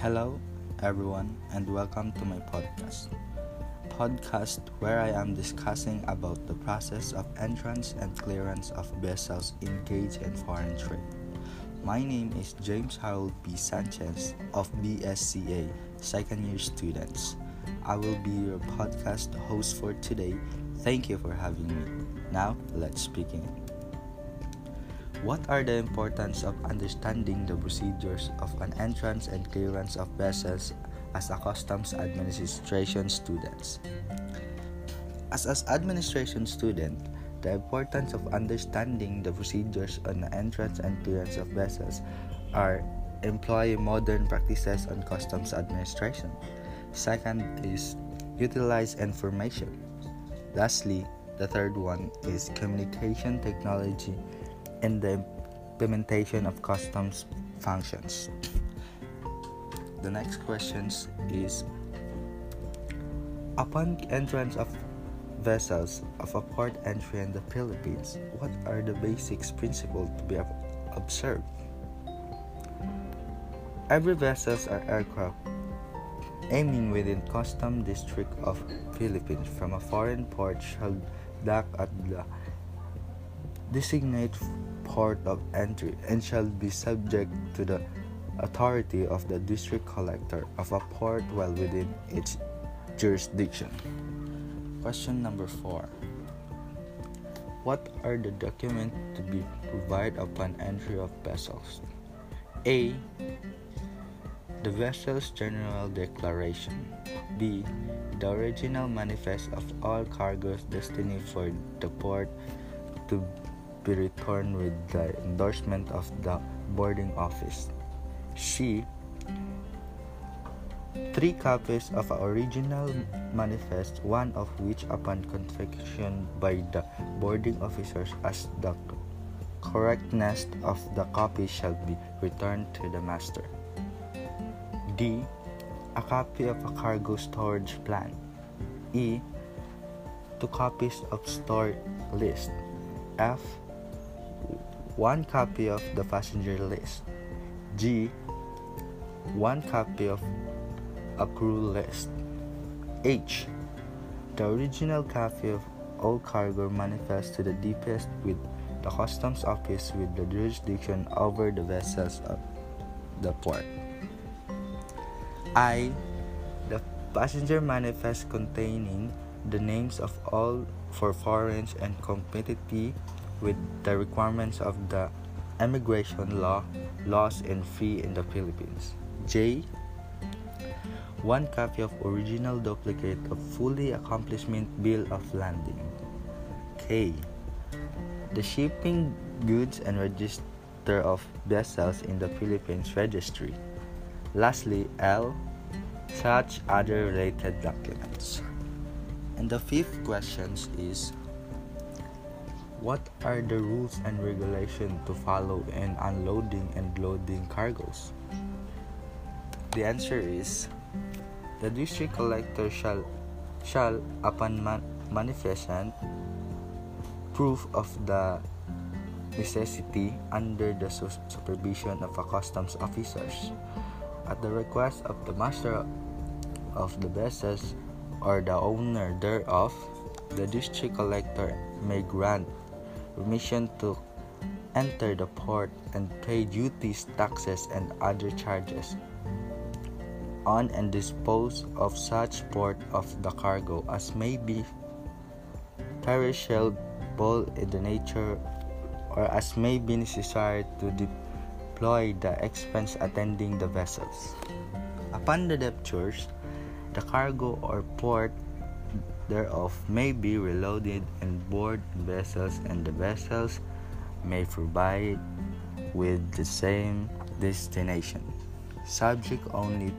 Hello, everyone, and welcome to my podcast. Podcast where I am discussing about the process of entrance and clearance of vessels engaged in foreign trade. My name is James Harold P. Sanchez of BSCA, second year students. I will be your podcast host for today. Thank you for having me. Now, let's begin. What are the importance of understanding the procedures of an entrance and clearance of vessels as a customs administration students? As an administration student, the importance of understanding the procedures on the entrance and clearance of vessels are employ modern practices on customs administration. Second is utilize information. Lastly, the third one is communication technology and the implementation of customs functions. The next question is Upon entrance of vessels of a port entry in the Philippines, what are the basic principles to be observed? Every vessels are aircraft aiming within custom district of Philippines from a foreign port shall dock at the designate port of entry and shall be subject to the authority of the district collector of a port while within its jurisdiction. Question number 4 What are the documents to be provided upon entry of vessels? A. The vessel's general declaration. B. The original manifest of all cargoes destined for the port to be returned with the endorsement of the boarding office. C. Three copies of original manifest, one of which, upon confection by the boarding officers as the correctness of the copy, shall be returned to the master. D. A copy of a cargo stowage plan. E. Two copies of store list. F. One copy of the passenger list. G. One copy of a crew list. H. The original copy of all cargo manifest to the deepest with the customs office with the jurisdiction over the vessels of the port. I. The passenger manifest containing the names of all for foreign and competitive with the requirements of the immigration law laws and fee in the Philippines. J. One copy of original duplicate of fully accomplishment bill of lading. K. The shipping goods and register of vessels in the Philippines registry. Lastly, L. Such other related documents. And the fifth question is What are the rules and regulations to follow in unloading and loading cargoes? The answer is the district collector shall shall upon man- manifestation proof of the necessity under the su- supervision of a customs officers at the request of the master of the vessels or the owner thereof the district collector may grant permission to enter the port and pay duties taxes and other charges on and dispose of such port of the cargo as may be perishable in the nature or as may be necessary to deploy the expense attending the vessels. Upon the debtors, the cargo or port thereof may be reloaded and board vessels and the vessels may provide with the same destination, subject only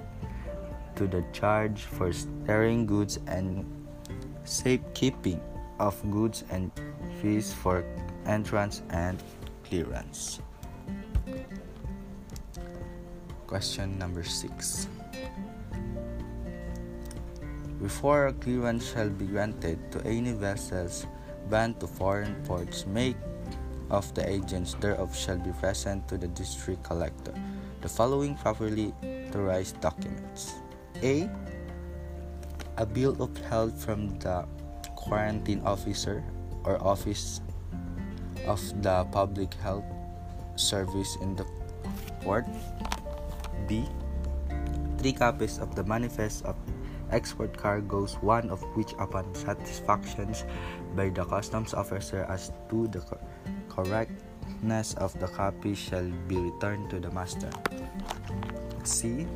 to the charge for steering goods and safekeeping of goods and fees for entrance and clearance. Question number 6. Before a clearance shall be granted to any vessels bound to foreign ports, make of the agents thereof shall be present to the district collector. The following properly authorized documents. A. A bill of health from the quarantine officer or office of the public health service in the port. B. Three copies of the manifest of export cargoes, one of which, upon satisfactions by the customs officer as to the correctness of the copy, shall be returned to the master. C.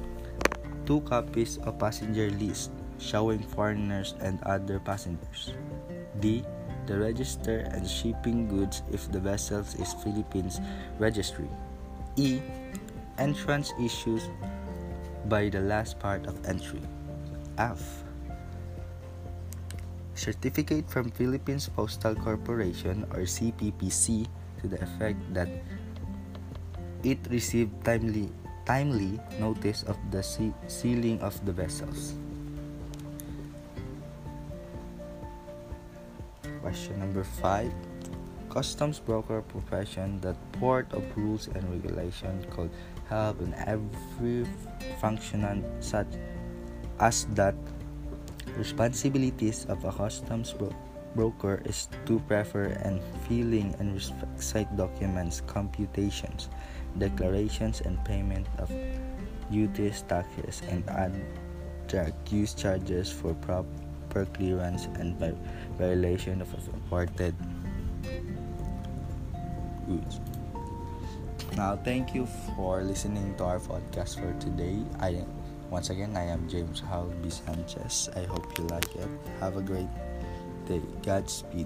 Two copies of passenger list showing foreigners and other passengers. D. The register and shipping goods if the vessel is Philippines registry. E. Entrance issues by the last part of entry. F. Certificate from Philippines Postal Corporation or CPPC to the effect that it received timely timely notice of the sealing of the vessels. Question number 5. Customs broker profession that port of rules and regulation could have in every function such as that responsibilities of a customs bro- broker is to prepare and filling and recite documents, computations, declarations, and payment of duties, taxes, and other accused charges for proper clearance and by violation of imported goods. Now, thank you for listening to our podcast for today. I once again, I am James Howell B. Sanchez. I hope you like it. Have a great day. Godspeed.